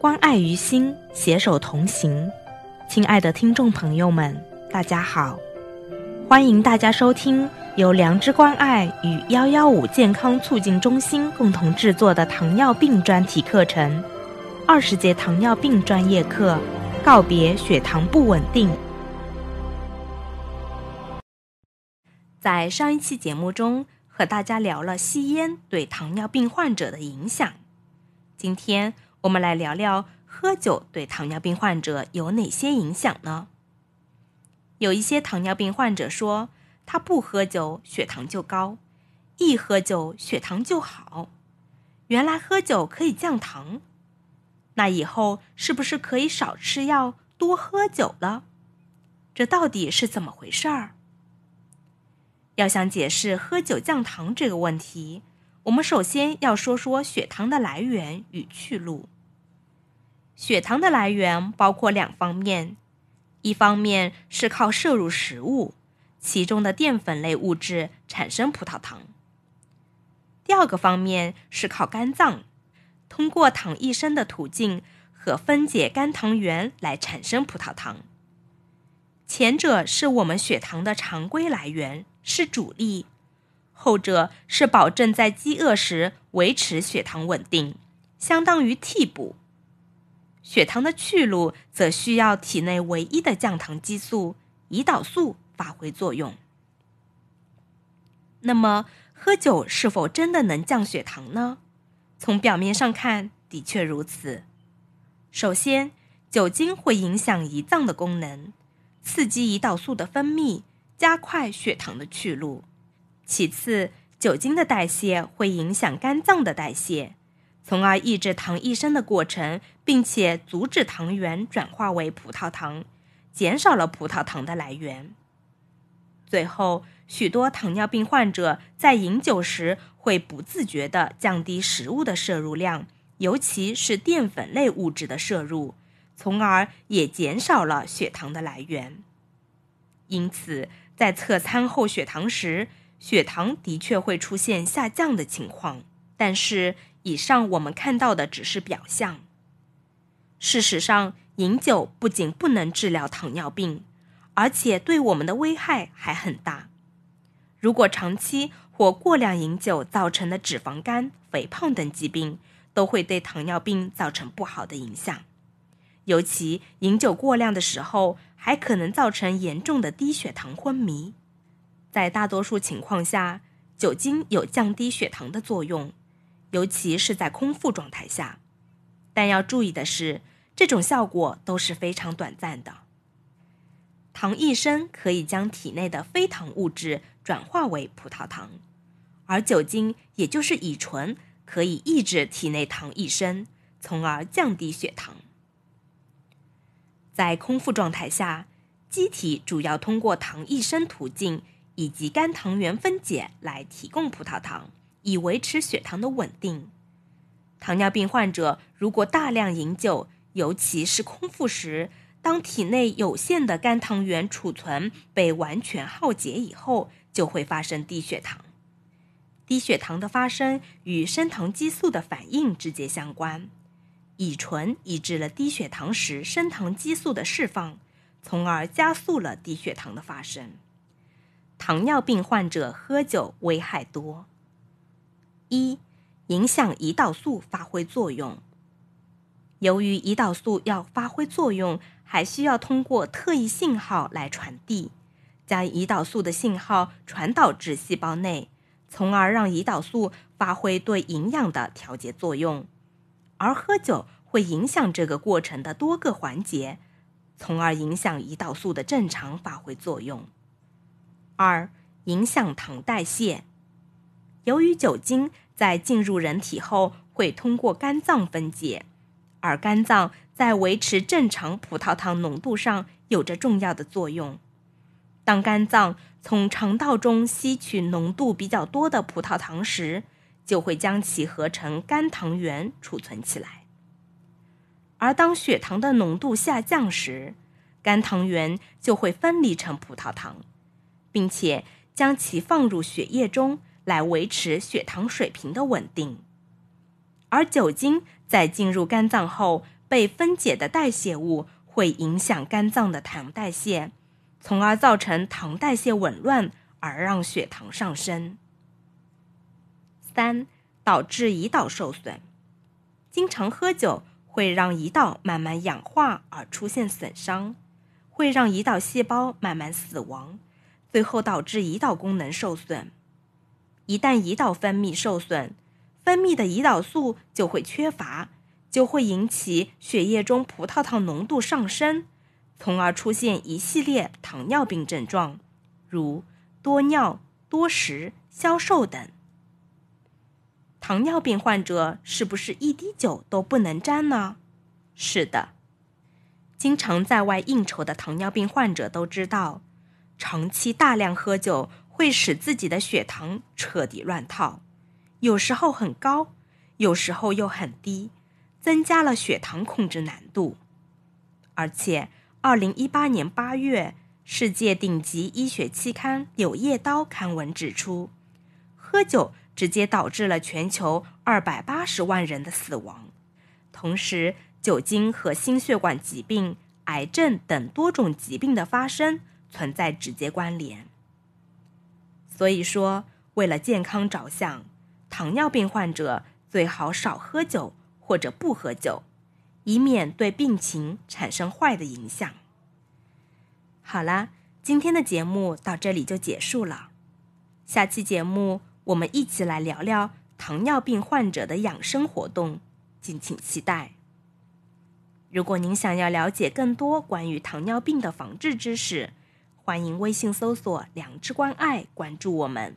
关爱于心，携手同行。亲爱的听众朋友们，大家好，欢迎大家收听由良知关爱与幺幺五健康促进中心共同制作的糖尿病专题课程——二十节糖尿病专业课，告别血糖不稳定。在上一期节目中，和大家聊了吸烟对糖尿病患者的影响。今天我们来聊聊喝酒对糖尿病患者有哪些影响呢？有一些糖尿病患者说，他不喝酒血糖就高，一喝酒血糖就好。原来喝酒可以降糖，那以后是不是可以少吃药、多喝酒了？这到底是怎么回事儿？要想解释喝酒降糖这个问题。我们首先要说说血糖的来源与去路。血糖的来源包括两方面，一方面是靠摄入食物，其中的淀粉类物质产生葡萄糖；第二个方面是靠肝脏，通过糖异生的途径和分解肝糖原来产生葡萄糖。前者是我们血糖的常规来源，是主力。后者是保证在饥饿时维持血糖稳定，相当于替补。血糖的去路则需要体内唯一的降糖激素胰岛素发挥作用。那么，喝酒是否真的能降血糖呢？从表面上看，的确如此。首先，酒精会影响胰脏的功能，刺激胰岛素的分泌，加快血糖的去路。其次，酒精的代谢会影响肝脏的代谢，从而抑制糖异生的过程，并且阻止糖原转化为葡萄糖，减少了葡萄糖的来源。最后，许多糖尿病患者在饮酒时会不自觉地降低食物的摄入量，尤其是淀粉类物质的摄入，从而也减少了血糖的来源。因此，在测餐后血糖时，血糖的确会出现下降的情况，但是以上我们看到的只是表象。事实上，饮酒不仅不能治疗糖尿病，而且对我们的危害还很大。如果长期或过量饮酒造成的脂肪肝、肥胖等疾病，都会对糖尿病造成不好的影响。尤其饮酒过量的时候，还可能造成严重的低血糖、昏迷。在大多数情况下，酒精有降低血糖的作用，尤其是在空腹状态下。但要注意的是，这种效果都是非常短暂的。糖异生可以将体内的非糖物质转化为葡萄糖，而酒精也就是乙醇可以抑制体内糖异生，从而降低血糖。在空腹状态下，机体主要通过糖异生途径。以及肝糖原分解来提供葡萄糖，以维持血糖的稳定。糖尿病患者如果大量饮酒，尤其是空腹时，当体内有限的肝糖原储存被完全耗竭以后，就会发生低血糖。低血糖的发生与升糖激素的反应直接相关，乙醇抑制了低血糖时升糖激素的释放，从而加速了低血糖的发生。糖尿病患者喝酒危害多。一、影响胰岛素发挥作用。由于胰岛素要发挥作用，还需要通过特异信号来传递，将胰岛素的信号传导至细胞内，从而让胰岛素发挥对营养的调节作用。而喝酒会影响这个过程的多个环节，从而影响胰岛素的正常发挥作用。二、影响糖代谢。由于酒精在进入人体后会通过肝脏分解，而肝脏在维持正常葡萄糖浓度上有着重要的作用。当肝脏从肠道中吸取浓度比较多的葡萄糖时，就会将其合成肝糖原储存起来。而当血糖的浓度下降时，肝糖原就会分离成葡萄糖。并且将其放入血液中来维持血糖水平的稳定，而酒精在进入肝脏后，被分解的代谢物会影响肝脏的糖代谢，从而造成糖代谢紊乱，而让血糖上升。三、导致胰岛受损。经常喝酒会让胰岛慢慢氧化而出现损伤，会让胰岛细胞慢慢死亡，最后导致胰岛功能受损。一旦胰岛分泌受损，分泌的胰岛素就会缺乏，就会引起血液中葡萄糖浓度上升，从而出现一系列糖尿病症状，如多尿、多食、消瘦等。糖尿病患者是不是一滴酒都不能沾呢？是的，经常在外应酬的糖尿病患者都知道，长期大量喝酒会使自己的血糖彻底乱套，有时候很高，有时候又很低，增加了血糖控制难度。而且，二零一八年八月，世界顶级医学期刊《柳叶刀》刊文指出，喝酒。直接导致了全球二百八十万人的死亡，同时酒精和心血管疾病、癌症等多种疾病的发生存在直接关联。所以说，为了健康着想，糖尿病患者最好少喝酒或者不喝酒，以免对病情产生坏的影响。好了，今天的节目到这里就结束了，下期节目。我们一起来聊聊糖尿病患者的养生活动，敬请期待。如果您想要了解更多关于糖尿病的防治知识，欢迎微信搜索“良知关爱”，关注我们。